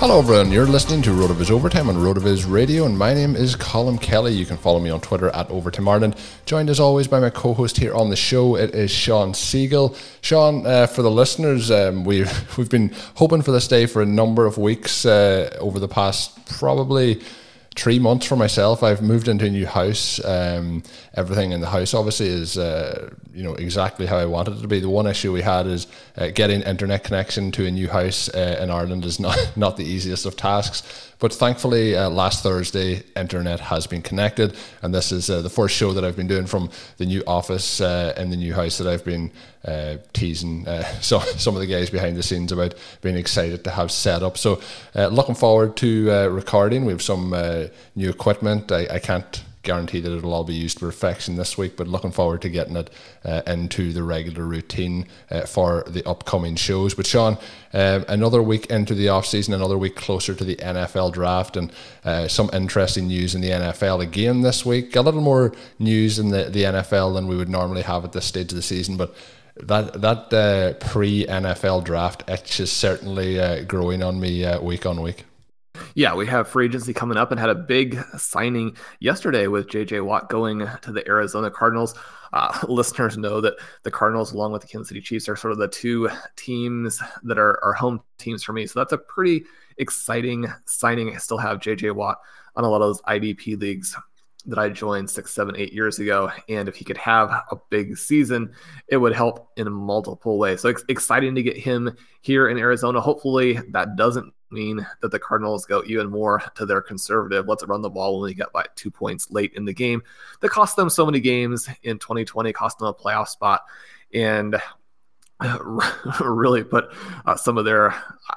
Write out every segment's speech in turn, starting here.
Hello, everyone. You're listening to Rotoviz Overtime on Rotoviz Radio, and my name is Colm Kelly. You can follow me on Twitter at Overtime Ireland. Joined as always by my co-host here on the show. It is Shawn Siegele. Shawn, uh, for the listeners, um, we've we've been hoping for this day for a number of weeks uh, over the past probably three months for myself. I've moved into a new house. Um, everything in the house obviously is uh, you know exactly how I wanted it to be. The one issue we had is uh, getting internet connection to a new house uh, in Ireland is not not the easiest of tasks. But thankfully, uh, last Thursday, internet has been connected, and this is uh, the first show that I've been doing from the new office uh, in the new house that I've been uh, teasing uh, so, some of the guys behind the scenes about being excited to have set up. So, uh, looking forward to recording. We have some new equipment. I, I can't guarantee that it'll all be used to perfection this week, but looking forward to getting it uh, into the regular routine uh, for the upcoming shows. But Shawn, uh, another week into the off season, another week closer to the NFL draft, and uh, some interesting news in the NFL again this week. A little more news in the, the NFL than we would normally have at this stage of the season, but that that uh, pre NFL draft itch is certainly uh, growing on me week on week. Yeah, we have free agency coming up and had a big signing yesterday with JJ Watt going to the Arizona Cardinals. Uh, listeners know that the Cardinals, along with the Kansas City Chiefs, are sort of the two teams that are, are home teams for me. So that's a pretty exciting signing. I still have JJ Watt on a lot of those IDP leagues that I joined six, seven, eight years ago. And if he could have a big season, it would help in multiple ways. So it's exciting to get him here in Arizona. Hopefully, that doesn't mean that the Cardinals go even more to their conservative. Let's run the ball when we get like two points late in the game. That cost them so many games in 2020, cost them a playoff spot, and really put uh, some of their,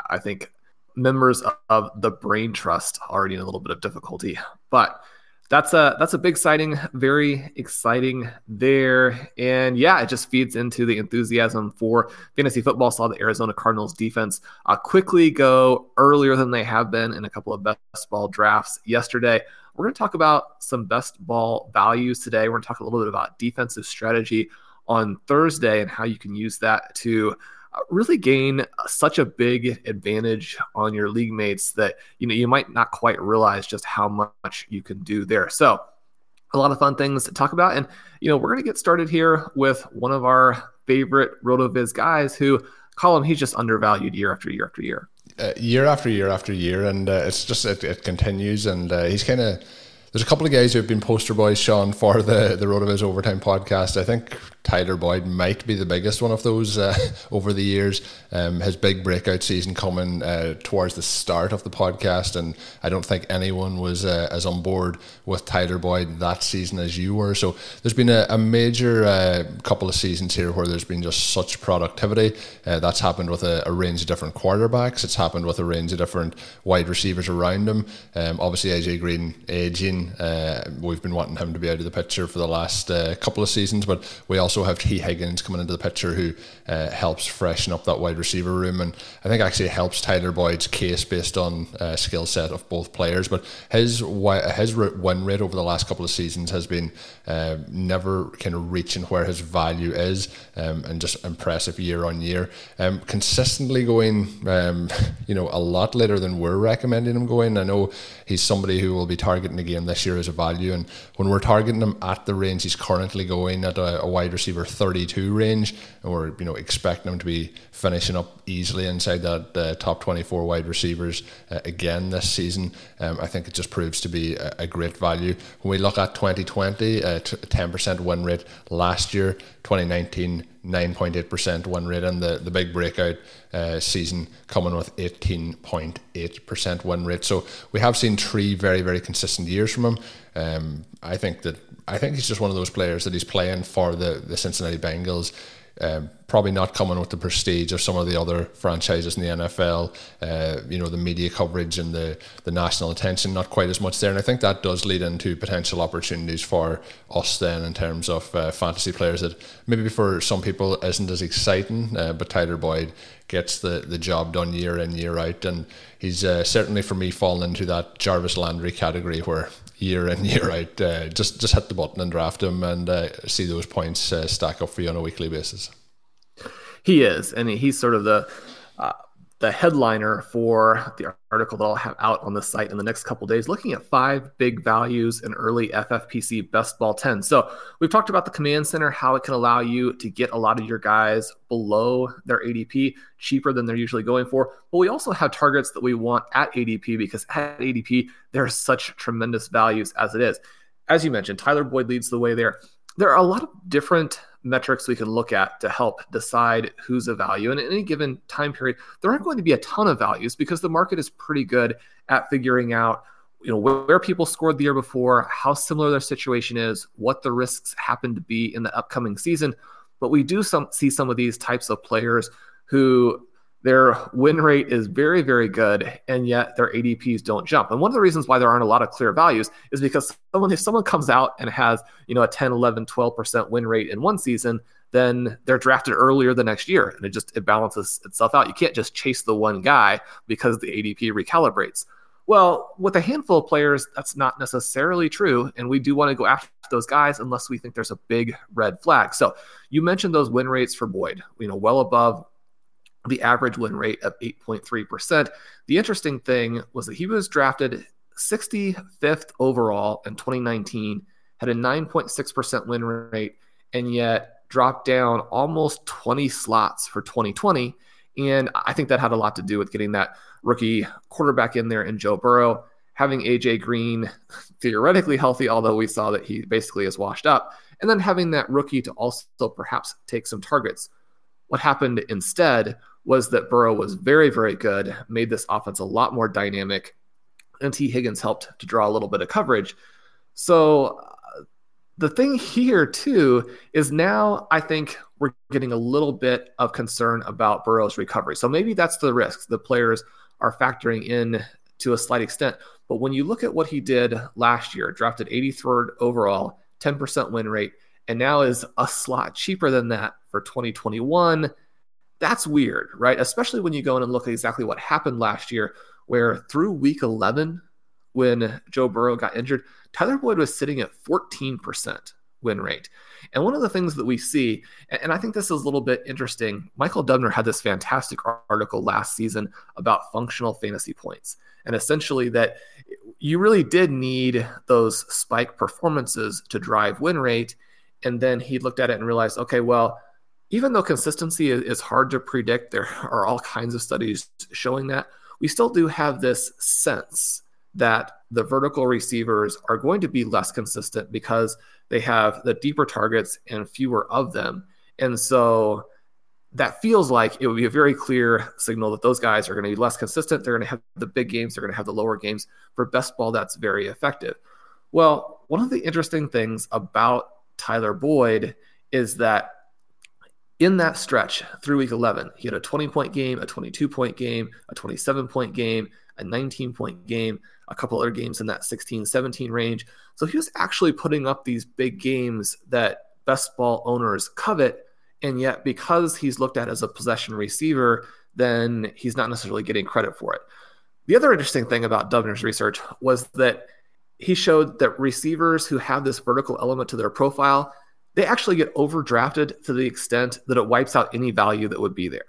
I think, members of the brain trust already in a little bit of difficulty. But that's a that's a big sighting, very exciting there, and yeah, it just feeds into the enthusiasm for fantasy football. Saw the Arizona Cardinals defense uh, quickly go earlier than they have been in a couple of best ball drafts yesterday. We're going to talk about some best ball values today. We're going to talk a little bit about defensive strategy on Thursday and how you can use that to really gain such a big advantage on your league mates that you know you might not quite realize just how much you can do there. So a lot of fun things to talk about, and you know we're going to get started here with one of our favorite Rotoviz guys who call him he's just undervalued year after year after year. Uh, year after year after year, and uh, it's just it, it continues, and uh, he's kind of there's a couple of guys who have been poster boys, Shawn, for the the Rotoviz Overtime podcast. I think Tyler Boyd might be the biggest one of those uh, over the years. Um, his big breakout season coming uh, towards the start of the podcast, and I don't think anyone was uh, as on board with Tyler Boyd that season as you were. So there's been a, a major uh, couple of seasons here where there's been just such productivity. Uh, that's happened with a, a, range of different quarterbacks. It's happened with a range of different wide receivers around him. Um, obviously, AJ Green aging. Uh, we've been wanting him to be out of the picture for the last couple of seasons, but we also have Tee Higgins coming into the picture who uh, helps freshen up that wide receiver room, and I think actually helps Tyler Boyd's case based on uh, skill set of both players. But his his win rate over the last couple of seasons has been uh, never kind of reaching where his value is, um, and just impressive year on year. Um, consistently going, um, you know, a lot later than we're recommending him going. I know he's somebody who will be targeting the game this year as a value, and when we're targeting him at the range he's currently going at a, a wide receiver receiver 32 range, and we're you know expecting him to be finishing up easily inside that uh, top 24 wide receivers uh, again this season. Um, I think it just proves to be a, a great value. When we look at 2020, a 10% win rate last year, 2019. 9.8% win rate and the, the big breakout uh, season coming with 18.8% win rate. So we have seen three very, very consistent years from him. Um, I think that I think he's just one of those players that he's playing for the, the Cincinnati Bengals. Um, probably not coming with the prestige of some of the other franchises in the NFL. Uh, you know, the media coverage and the, the national attention, not quite as much there. And I think that does lead into potential opportunities for us then in terms of uh, fantasy players that maybe for some people isn't as exciting, uh, but Tyler Boyd gets the, the job done year in, year out. And he's uh, certainly for me fallen into that Jarvis Landry category where year in year out. Uh, just just hit the button and draft him and uh, see those points uh, stack up for you on a weekly basis. He is, and he's sort of the uh, the headliner for the article that I'll have out on the site in the next couple days, looking at five big values in early FFPC best ball 10. So we've talked about the command center, how it can allow you to get a lot of your guys below their ADP, cheaper than they're usually going for. But we also have targets that we want at ADP because at ADP, there are such tremendous values as it is. As you mentioned, Tyler Boyd leads the way there. There are a lot of different metrics we can look at to help decide who's a value. And in any given time period, there aren't going to be a ton of values because the market is pretty good at figuring out you know where people scored the year before, how similar their situation is, what the risks happen to be in the upcoming season. But we do some see some of these types of players who their win rate is very, very good, and yet their ADPs don't jump. And one of the reasons why there aren't a lot of clear values is because someone, if someone comes out and has, you know, a 10, 11, 12% win rate in one season, then they're drafted earlier the next year, and it just it balances itself out. You can't just chase the one guy because the ADP recalibrates. Well, with a handful of players, that's not necessarily true. And we do want to go after those guys unless we think there's a big red flag. So you mentioned those win rates for Boyd, you know, well above the average win rate of 8.3%. The interesting thing was that he was drafted 65th overall in 2019, had a 9.6% win rate, and yet dropped down almost 20 slots for 2020. And I think that had a lot to do with getting that rookie quarterback in there in Joe Burrow, having AJ Green theoretically healthy, although we saw that he basically is washed up, and then having that rookie to also perhaps take some targets. What happened instead was that Burrow was very, very good, made this offense a lot more dynamic, and Tee Higgins helped to draw a little bit of coverage. So uh, the thing here, too, is now I think we're getting a little bit of concern about Burrow's recovery. So maybe that's the risk the players are factoring in to a slight extent. But when you look at what he did last year, drafted 83rd overall, 10% win rate, and now is a slot cheaper than that for 2021 that's weird, right? Especially when you go in and look at exactly what happened last year, where through week 11, when Joe Burrow got injured, Tyler Boyd was sitting at 14% win rate. And one of the things that we see, and I think this is a little bit interesting, Michael Dubner had this fantastic article last season about functional fantasy points. And essentially, that you really did need those spike performances to drive win rate. And then he looked at it and realized, okay, well, even though consistency is hard to predict, there are all kinds of studies showing that. We still do have this sense that the vertical receivers are going to be less consistent because they have the deeper targets and fewer of them. And so that feels like it would be a very clear signal that those guys are going to be less consistent. They're going to have the big games, they're going to have the lower games. For best ball, that's very effective. Well, one of the interesting things about Tyler Boyd is that in that stretch through week 11, he had a 20 point game, a 22 point game, a 27 point game, a 19 point game, a couple other games in that 16, 17 range. So he was actually putting up these big games that best ball owners covet. And yet, because he's looked at as a possession receiver, then he's not necessarily getting credit for it. The other interesting thing about Dubner's research was that he showed that receivers who have this vertical element to their profile they actually get overdrafted to the extent that it wipes out any value that would be there,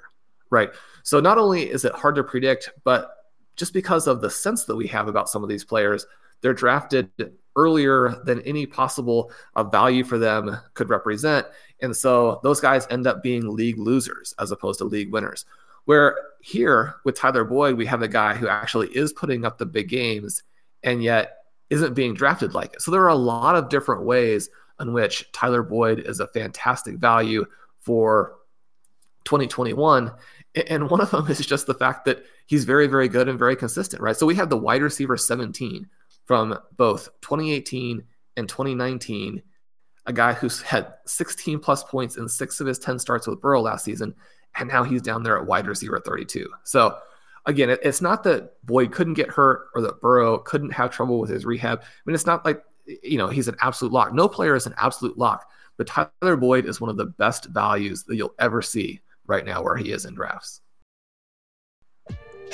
right? So not only is it hard to predict, but just because of the sense that we have about some of these players, they're drafted earlier than any possible uh, value for them could represent. And so those guys end up being league losers as opposed to league winners. Where here with Tyler Boyd, we have a guy who actually is putting up the big games and yet isn't being drafted like it. So there are a lot of different ways in which Tyler Boyd is a fantastic value for 2021. And one of them is just the fact that he's very, very good and very consistent, right? So we have the wide receiver 17 from both 2018 and 2019 a guy who's had 16 plus points in six of his 10 starts with Burrow last season, and now he's down there at wide receiver 32. So again, it's not that Boyd couldn't get hurt or that Burrow couldn't have trouble with his rehab. I mean, it's not like you know he's an absolute lock. No player is an absolute lock, but Tyler Boyd is one of the best values that you'll ever see right now where he is in drafts.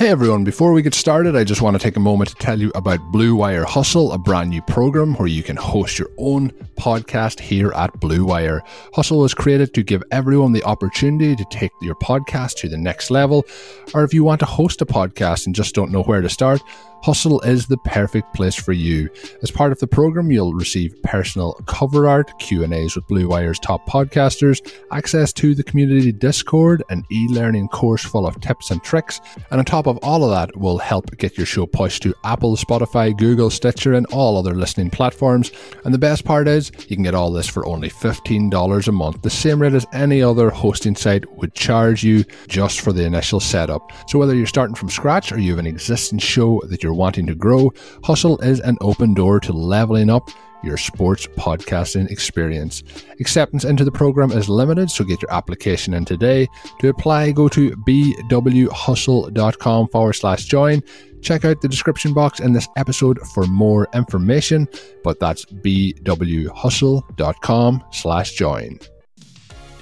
Hey everyone, before we get started, I just want to take a moment to tell you about Blue Wire Hustle, a brand new program where you can host your own podcast here at Blue Wire. Hustle was created to give everyone the opportunity to take your podcast to the next level, or if you want to host a podcast and just don't know where to start, Hustle is the perfect place for you. As part of the program, you'll receive personal cover art, Q&As with Blue Wire's top podcasters, access to the community Discord, an e-learning course full of tips and tricks, and on top of all of that, will help get your show pushed to Apple, Spotify, Google, Stitcher, and all other listening platforms. And the best part is, you can get all this for only $15 a month, the same rate as any other hosting site would charge you just for the initial setup. So whether you're starting from scratch or you have an existing show that you're you're wanting to grow, Hustle is an open door to leveling up your sports podcasting experience. Acceptance into the program is limited, so get your application in today. To apply, go to bwhustle.com forward slash join. Check out the description box in this episode for more information, but that's bwhustle.com slash join.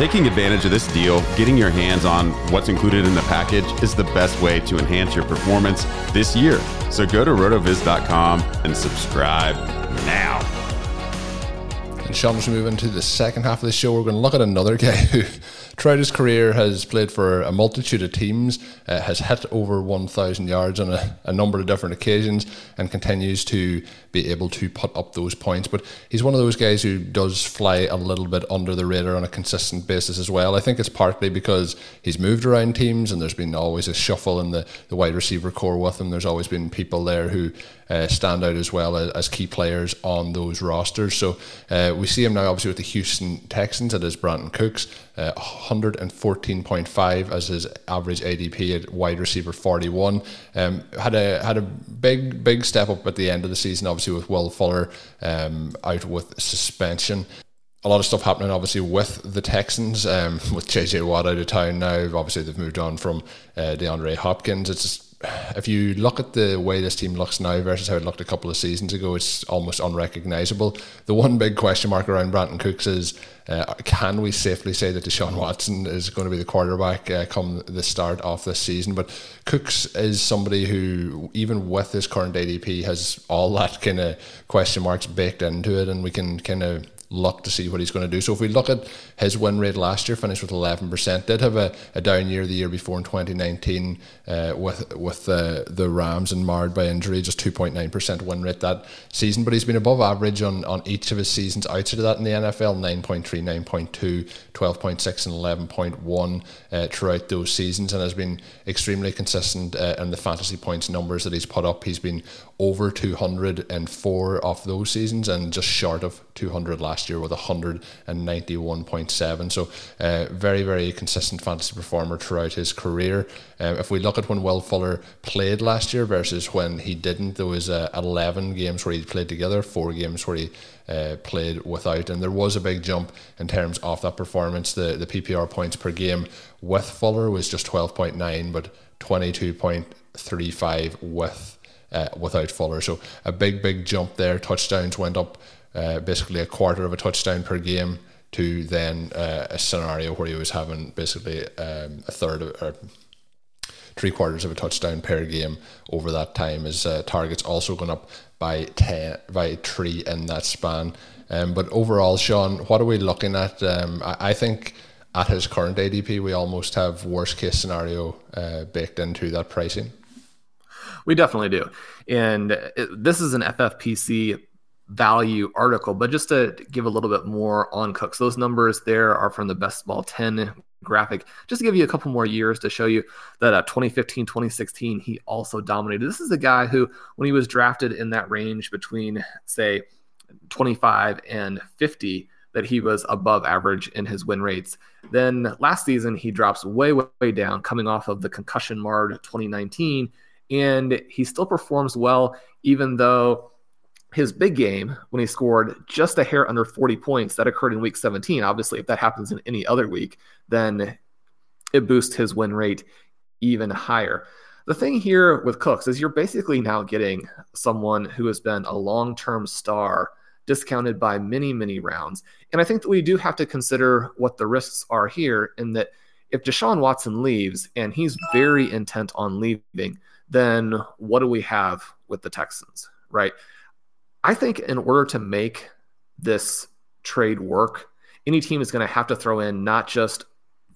Taking advantage of this deal, getting your hands on what's included in the package is the best way to enhance your performance this year. So go to rotoviz.com and subscribe now. And Shawn, as we move into the second half of the show, we're going to look at another guy who throughout his career has played for a multitude of teams, uh, has hit over 1,000 yards on a, a, number of different occasions, and continues to be able to put up those points. But he's one of those guys who does fly a little bit under the radar on a consistent basis as well. I think it's partly because he's moved around teams and there's been always a shuffle in the, the wide receiver corps with him. There's always been people there who uh, stand out as well as, as, key players on those rosters. So uh, we see him now, obviously, with the Houston Texans. It is Brandin Cooks, uh, 114.5 as his average ADP at wide receiver 41. Um, had a had a big big step up at the end of the season, obviously with Will Fuller um, out with suspension a lot of stuff happening obviously with the Texans, um, with JJ Watt out of town now. Obviously, they've moved on from uh, DeAndre Hopkins. It's if you look at the way this team looks now versus how it looked a couple of seasons ago, it's almost unrecognizable. The one big question mark around Brandin Cooks is uh, can we safely say that Deshaun Watson is going to be the quarterback uh, come the start of this season? But Cooks is somebody who, even with his current ADP, has all that kind of question marks baked into it, and we can kind of look to see what he's going to do. So if we look at his win rate last year, finished with 11%, did have a, a down year the year before in 2019 uh, with with uh, the Rams and marred by injury, just 2.9% win rate that season. But he's been above average on, on each of his seasons outside of that in the NFL 9.3, 9.2, 12.6, and 11.1 uh, throughout those seasons and has been extremely consistent uh, in the fantasy points numbers that he's put up. He's been over 204 of those seasons and just short of 200 last year with 191.7. So, uh, very, very consistent fantasy performer throughout his career. Um, if we look at when Will Fuller played last year versus when he didn't, there was uh, 11 games where he played together, four games where he uh, played without, and there was a big jump in terms of that performance. The the PPR points per game with Fuller was just 12.9, but 22.35 with uh, without Fuller. So a big, big jump there. Touchdowns went up uh, basically a quarter of a touchdown per game to then uh, a scenario where he was having basically um, a third of, or three quarters of a touchdown per game over that time. His uh, targets also gone up by ten by three in that span. Um, but overall, Shawn, what are we looking at? Um, I, I think at his current ADP, we almost have worst case scenario uh, baked into that pricing. We definitely do. And it, this is an FFPC value article, but just to give a little bit more on Cooks, those numbers there are from the best ball 10 graphic just to give you a couple more years to show you that uh, 2015 2016 he also dominated this is a guy who when he was drafted in that range between say 25 and 50 that he was above average in his win rates. Then last season, he drops way, way, way down coming off of the concussion marred 2019. And he still performs well, even though his big game when he scored just a hair under 40 points that occurred in week 17. Obviously, if that happens in any other week, then it boosts his win rate even higher. The thing here with Cooks is you're basically now getting someone who has been a long term star discounted by many, many rounds. And I think that we do have to consider what the risks are here in that if Deshaun Watson leaves and he's very intent on leaving, then what do we have with the Texans, right? I think in order to make this trade work, any team is going to have to throw in not just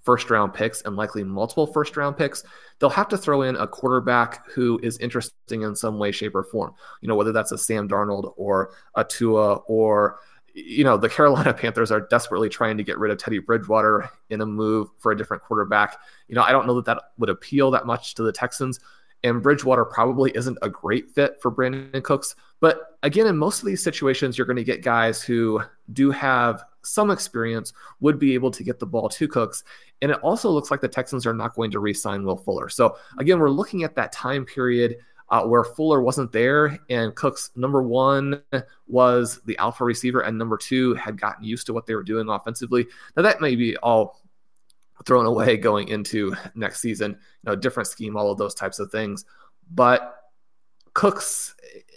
first round picks and likely multiple first round picks, they'll have to throw in a quarterback who is interesting in some way, shape, or form. You know, whether that's a Sam Darnold or a Tua or you know, the Carolina Panthers are desperately trying to get rid of Teddy Bridgewater in a move for a different quarterback. You know, I don't know that that would appeal that much to the Texans. And Bridgewater probably isn't a great fit for Brandin Cooks. But again, in most of these situations, you're going to get guys who do have some experience, would be able to get the ball to Cooks. And it also looks like the Texans are not going to re sign Will Fuller. So again, we're looking at that time period. Uh, where Fuller wasn't there, and Cooks, number one, was the alpha receiver, and number two, had gotten used to what they were doing offensively. Now, that may be all thrown away going into next season, you know, different scheme, all of those types of things. But Cooks,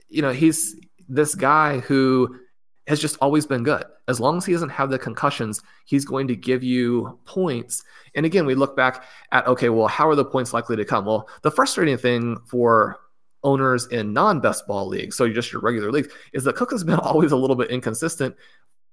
you know, he's this guy who has just always been good. As long as he doesn't have the concussions, he's going to give you points. And again, we look back at okay, well, how are the points likely to come? Well, the frustrating thing for owners in non-best ball leagues, so just your regular leagues, is that Cook has been always a little bit inconsistent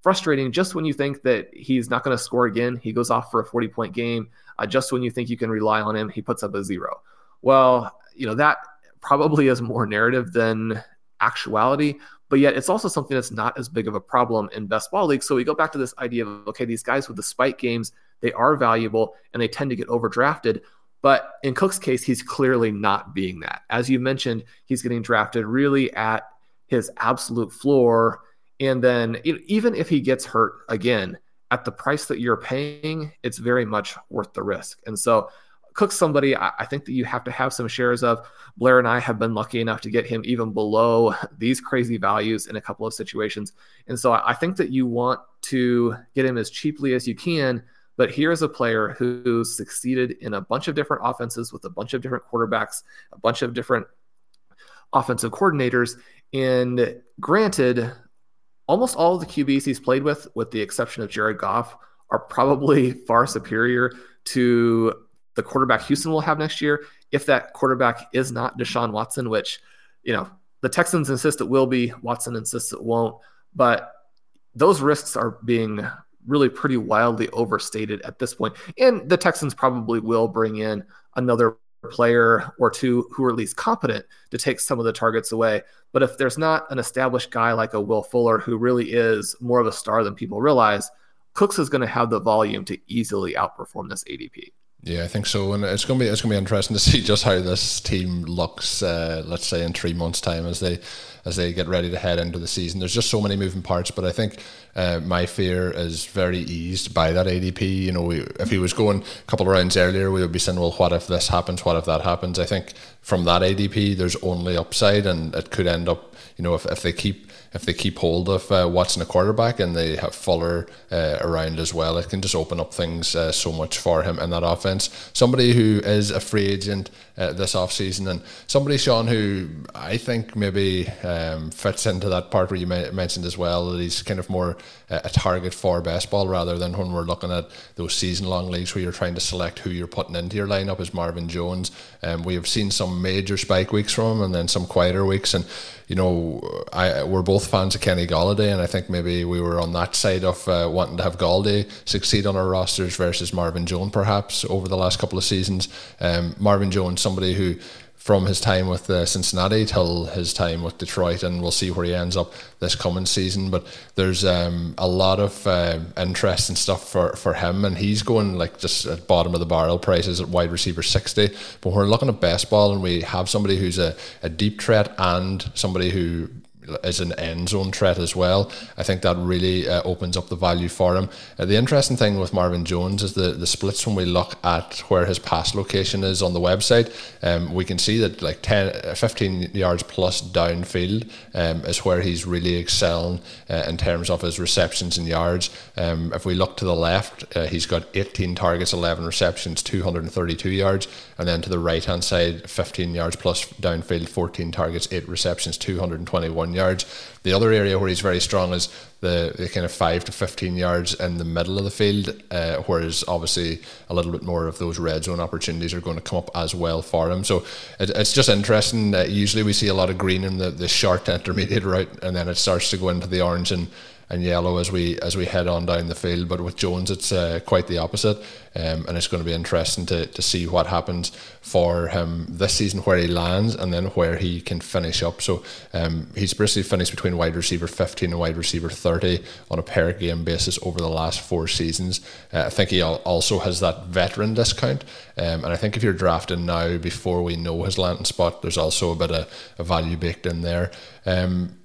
frustrating just when you think that he's not going to score again. He goes off for a 40 point game. Uh, just when you think you can rely on him, he puts up a zero. Well, you know, that probably is more narrative than actuality, but yet it's also something that's not as big of a problem in best ball leagues. So we go back to this idea of okay, these guys with the spike games, they are valuable and they tend to get overdrafted. But in Cook's case, he's clearly not being that. As you mentioned, he's getting drafted really at his absolute floor and then even if he gets hurt again, at the price that you're paying, it's very much worth the risk. And so, Cook's somebody I, think that you have to have some shares of. Blair and I have been lucky enough to get him even below these crazy values in a couple of situations. And so, I think that you want to get him as cheaply as you can. But here's a player who succeeded in a bunch of different offenses with a bunch of different quarterbacks, a bunch of different offensive coordinators. And granted, almost all of the QBs he's played with, with the exception of Jared Goff, are probably far superior to the quarterback Houston will have next year. If that quarterback is not Deshaun Watson, which, you know, the Texans insist it will be, Watson insists it won't. But those risks are being really pretty wildly overstated at this point. And the Texans probably will bring in another player or two who are at least competent to take some of the targets away. But if there's not an established guy like a Will Fuller who really is more of a star than people realize, Cooks is going to have the volume to easily outperform this ADP. Yeah, I think so, and it's gonna be it's gonna be interesting to see just how this team looks. Uh, let's say in three months' time, as they as they get ready to head into the season. There's just so many moving parts, but I think uh, my fear is very eased by that ADP. You know, we, if he was going a couple of rounds earlier, we would be saying, well, what if this happens? What if that happens? I think from that ADP, there's only upside, and it could end up, you know, if, if they keep if they keep hold of uh, Watson, a quarterback, and they have Fuller uh, around as well, it can just open up things uh, so much for him in that offense. Somebody who is a free agent uh, this offseason, and somebody, Shawn, who I think maybe um, fits into that part where you mentioned as well that he's kind of more uh, a target for best ball rather than when we're looking at those season long leagues where you're trying to select who you're putting into your lineup is Marvin Jones. Um, we have seen some major spike weeks from him and then some quieter weeks. And you know, I we're both fans of Kenny Golladay, and I think maybe we were on that side of uh, wanting to have Golladay succeed on our rosters versus Marvin Jones, perhaps over the last couple of seasons. Um, Marvin Jones, somebody who from his time with uh, Cincinnati till his time with Detroit, and we'll see where he ends up this coming season. But there's um, a lot of uh, interest and stuff for, for him, and he's going like just at bottom of the barrel prices at wide receiver 60. But we're looking at best ball, and we have somebody who's a, a deep threat and somebody who is an end zone threat as well. I think that really uh, opens up the value for him. Uh, the interesting thing with Marvin Jones is the, the splits when we look at where his pass location is on the website. Um, we can see that like 10, 15 yards plus downfield um, is where he's really excelling uh, in terms of his receptions and yards. Um, if we look to the left, uh, he's got 18 targets, 11 receptions, 232 yards. And then to the right hand side, 15 yards plus downfield, 14 targets, 8 receptions, 221 yards. The other area where he's very strong is the, the kind of 5 to 15 yards in the middle of the field, uh, whereas obviously a little bit more of those red zone opportunities are going to come up as well for him. So it, it's just interesting. Uh, usually we see a lot of green in the, the short intermediate route, and then it starts to go into the orange and and yellow as we as we head on down the field. But with Jones, it's uh, quite the opposite, um, and it's going to be interesting to, to see what happens for him this season, where he lands, and then where he can finish up. So um, he's basically finished between wide receiver 15 and wide receiver 30 on a per game basis over the last four seasons. Uh, I think he also has that veteran discount, um, and I think if you're drafting now before we know his landing spot, there's also a bit of a value baked in there. Um,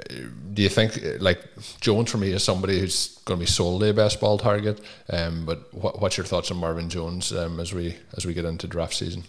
do you think like Jones for me is somebody who's going to be solely a best ball target? Um, but what, what's your thoughts on Marvin Jones um, as we as we get into draft season?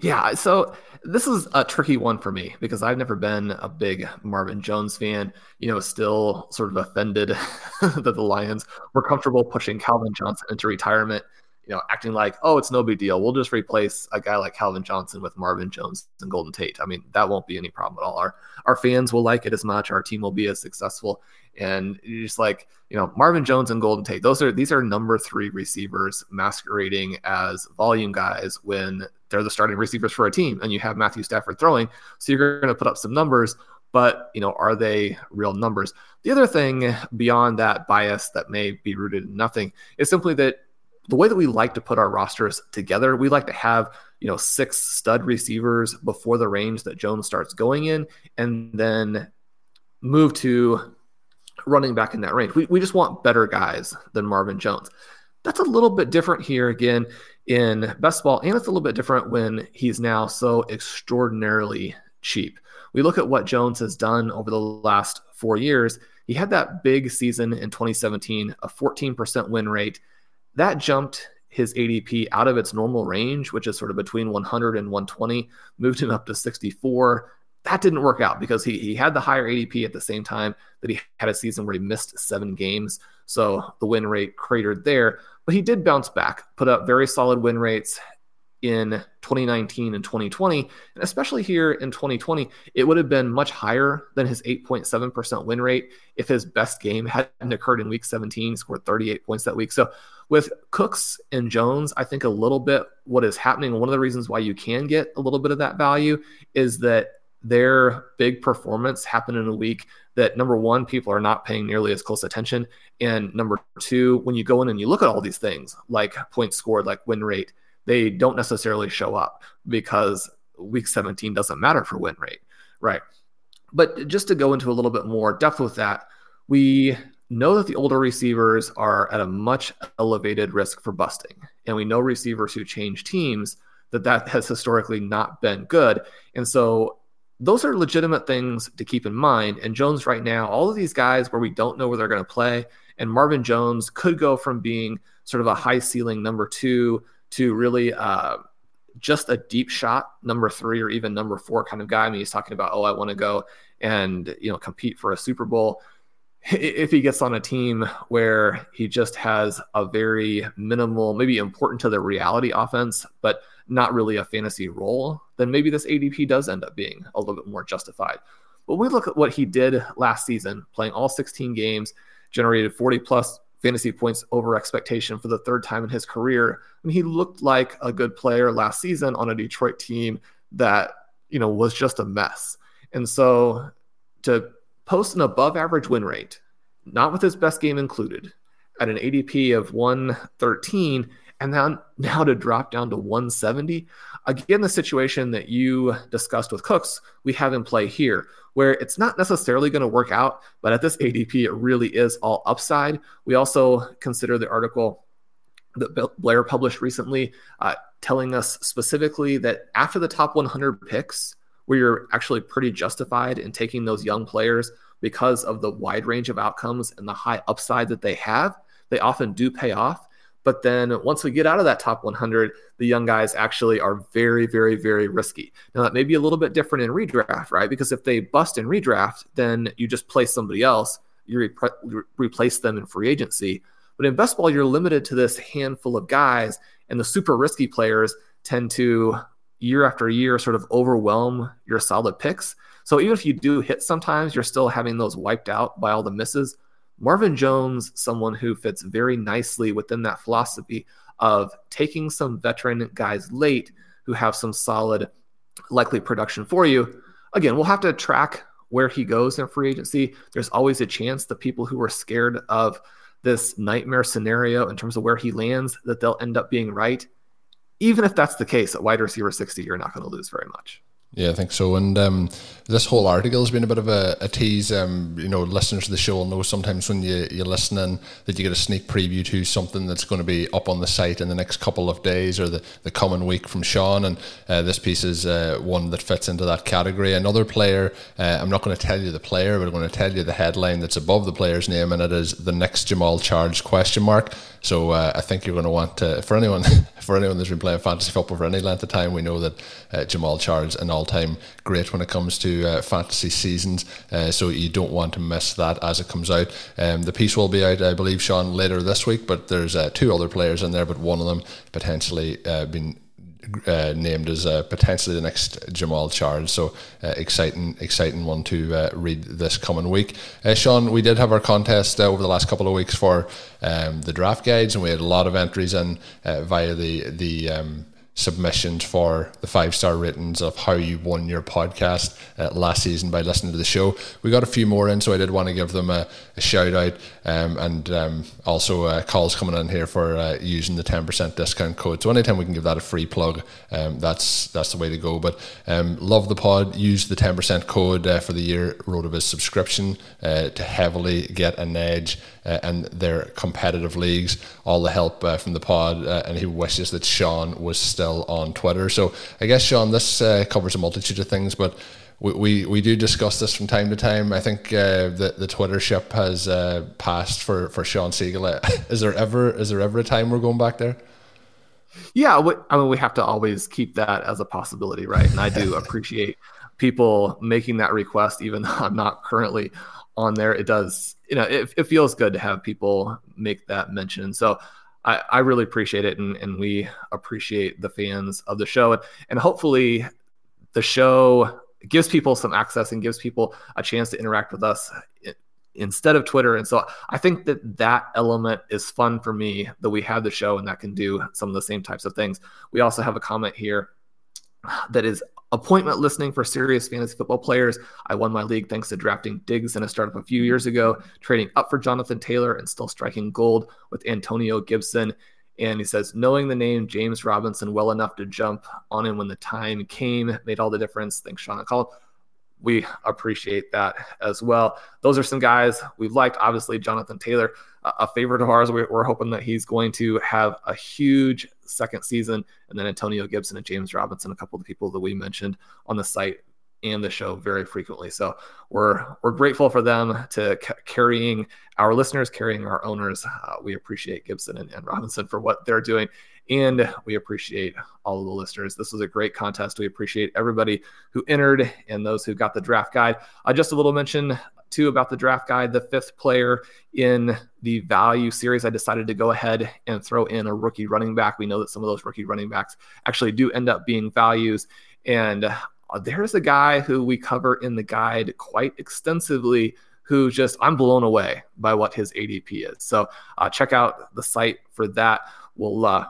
Yeah, so this is a tricky one for me because I've never been a big Marvin Jones fan. You know, still sort of offended that the Lions were comfortable pushing Calvin Johnson into retirement you know, acting like, oh, it's no big deal. We'll just replace a guy like Calvin Johnson with Marvin Jones and Golden Tate. I mean, that won't be any problem at all. Our our fans will like it as much. Our team will be as successful. And just like, you know, Marvin Jones and Golden Tate, those are these are number three receivers masquerading as volume guys when they're the starting receivers for a team and you have Matthew Stafford throwing. So you're going to put up some numbers, but you know, are they real numbers? The other thing beyond that bias that may be rooted in nothing is simply that the way that we like to put our rosters together, we like to have, you know, six stud receivers before the range that Jones starts going in, and then move to running back in that range. We, we just want better guys than Marvin Jones. That's a little bit different here again in best ball, and it's a little bit different when he's now so extraordinarily cheap. We look at what Jones has done over the last four years. He had that big season in 2017, a 14% win rate that jumped his ADP out of its normal range, which is sort of between 100 and 120, moved him up to 64. That didn't work out because he, he had the higher ADP at the same time that he had a season where he missed seven games. So the win rate cratered there. But he did bounce back, put up very solid win rates, in 2019 and 2020, and especially here in 2020, it would have been much higher than his 8.7% win rate if his best game hadn't occurred in week 17, scored 38 points that week. So with Cooks and Jones, I think a little bit what is happening, one of the reasons why you can get a little bit of that value is that their big performance happened in a week that number one, people are not paying nearly as close attention. And number two, when you go in and you look at all these things like points scored, like win rate, they don't necessarily show up because week 17 doesn't matter for win rate, right? But just to go into a little bit more depth with that, we know that the older receivers are at a much elevated risk for busting. And we know receivers who change teams that that has historically not been good. And so those are legitimate things to keep in mind. And Jones right now, all of these guys where we don't know where they're going to play, and Marvin Jones could go from being sort of a high ceiling number two to really uh, just a deep shot number three or even number four kind of guy. I mean, he's talking about, oh, I want to go and you know compete for a Super Bowl. If he gets on a team where he just has a very minimal, maybe important to the reality offense, but not really a fantasy role, then maybe this ADP does end up being a little bit more justified. But we look at what he did last season, playing all 16 games, generated 40 plus fantasy points over expectation for the third time in his career. And he looked like a good player last season on a Detroit team that, you know, was just a mess. And so to post an above average win rate, not with his best game included, at an ADP of 113 and then now to drop down to 170. Again, the situation that you discussed with Cooks, we have in play here, where it's not necessarily going to work out, but at this ADP, it really is all upside. We also consider the article that Blair published recently, uh, telling us specifically that after the top 100 picks, where you're actually pretty justified in taking those young players because of the wide range of outcomes and the high upside that they have, they often do pay off. But then once we get out of that top 100, the young guys actually are very, very, very risky. Now, that may be a little bit different in redraft, right? Because if they bust in redraft, then you just play somebody else, you re- replace them in free agency. But in best ball, you're limited to this handful of guys, and the super risky players tend to year after year sort of overwhelm your solid picks. So even if you do hit sometimes, you're still having those wiped out by all the misses. Marvin Jones, someone who fits very nicely within that philosophy of taking some veteran guys late who have some solid, likely production for you. Again, we'll have to track where he goes in free agency. There's always a chance the people who are scared of this nightmare scenario in terms of where he lands that they'll end up being right. Even if that's the case, at wide receiver 60, you're not going to lose very much. Yeah, I think so. And um, this whole article has been a bit of a, a tease. Um, you know, listeners to the show will know sometimes when you, you're listening that you get a sneak preview to something that's going to be up on the site in the next couple of days or the, the coming week from Shawn. And uh, this piece is uh, one that fits into that category. Another player, uh, I'm not going to tell you the player, but I'm going to tell you the headline that's above the player's name, and it is the next Jamaal Charles question mark. So uh, I think you're going to want to, for anyone for anyone that's been playing fantasy football for any length of time, we know that uh, Jamaal and an all time great when it comes to uh, fantasy seasons. Uh, so you don't want to miss that as it comes out. Um, the piece will be out, I believe, Shawn, later this week. But there's uh, two other players in there, but one of them potentially uh, been uh, named as uh, potentially the next Jamaal Charles. So exciting, exciting one to read this coming week. Shawn, we did have our contest over the last couple of weeks for um, the draft guides, and we had a lot of entries in via the the um, submissions for the five star ratings of how you won your podcast uh, last season by listening to the show. We got a few more in, so I did want to give them a, a shout out um, and um, also uh, calls coming in here for uh, using the 10% discount code. So anytime we can give that a free plug, um, that's that's the way to go. But um, love the pod. Use the 10% code uh, for the year RotoViz subscription uh, to heavily get an edge uh, and their competitive leagues. All the help uh, from the pod, and he wishes that Shawn was still on Twitter. So I guess Shawn, this covers a multitude of things, but. We, we, we do discuss this from time to time. I think uh, the the Twitter ship has uh, passed for, for Shawn Siegele. Is there ever is there ever a time we're going back there? Yeah, we, I mean we have to always keep that as a possibility, right? And I do appreciate people making that request, even though I'm not currently on there. It does, you know, it, it feels good to have people make that mention. So I, I really appreciate it. And, and we appreciate the fans of the show. And, and hopefully the show gives people some access and gives people a chance to interact with us instead of Twitter. And so I think that that element is fun for me that we have the show and that can do some of the same types of things. We also have a comment here that is appointment listening for serious fantasy football players. I won my league thanks to drafting Diggs in a startup a few years ago, trading up for Jonathan Taylor and still striking gold with Antonio Gibson. And he says, knowing the name James Robinson well enough to jump on him when the time came made all the difference. Thanks, Shawn and We appreciate that as well. Those are some guys we've liked. Obviously, Jonathan Taylor, a favorite of ours. We're hoping that he's going to have a huge second season. And then Antonio Gibson and James Robinson, a couple of the people that we mentioned on the site and the show very frequently. So we're we're grateful for them to c- carrying our listeners, carrying our owners. Uh, we appreciate Gibson and, and, Robinson for what they're doing, and we appreciate all of the listeners. This was a great contest. We appreciate everybody who entered and those who got the draft guide. Uh, just a little mention too about the draft guide, the fifth player in the value series, I decided to go ahead and throw in a rookie running back. We know that some of those rookie running backs actually do end up being values. And there's a guy who we cover in the guide quite extensively who just, I'm blown away by what his ADP is. So uh, check out the site for that. We'll, uh,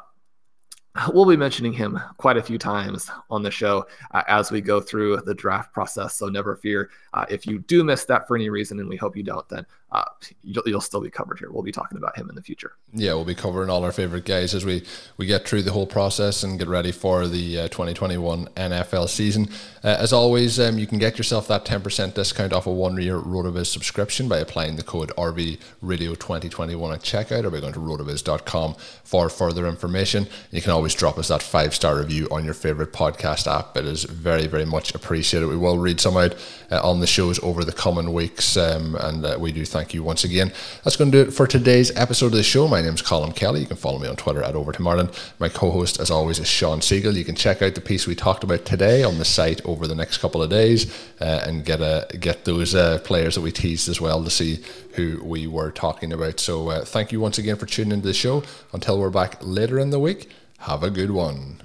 we'll be mentioning him quite a few times on the show uh, as we go through the draft process. So never fear. Uh, if you do miss that for any reason, and we hope you don't, then uh, you'll, you'll still be covered here. We'll be talking about him in the future. Yeah, we'll be covering all our favorite guys as we, we get through the whole process and get ready for the uh, 2021 NFL season. Uh, as always, um, you can get yourself that 10% discount off a one year RotoViz subscription by applying the code RVRadio2021 at checkout or by going to rotoviz.com for further information. You can always drop us that five star review on your favorite podcast app. It is very, very much appreciated. We will read some out uh, on the shows over the coming weeks, um, and uh, we do thank you once again. That's going to do it for today's episode of the show. My name is Colm Kelly. You can follow me on Twitter at Overtime Ireland. My co host, as always, is Shawn Siegele. You can check out the piece we talked about today on the site over the next couple of days uh, and get a, get those uh, players that we teased as well to see who we were talking about. So uh, thank you once again for tuning into the show. Until we're back later in the week, have a good one.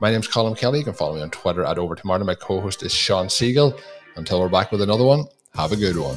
My name's Colm Kelly. You can follow me on Twitter at Overtime Ireland. My co host is Shawn Siegele. Until we're back with another one, have a good one.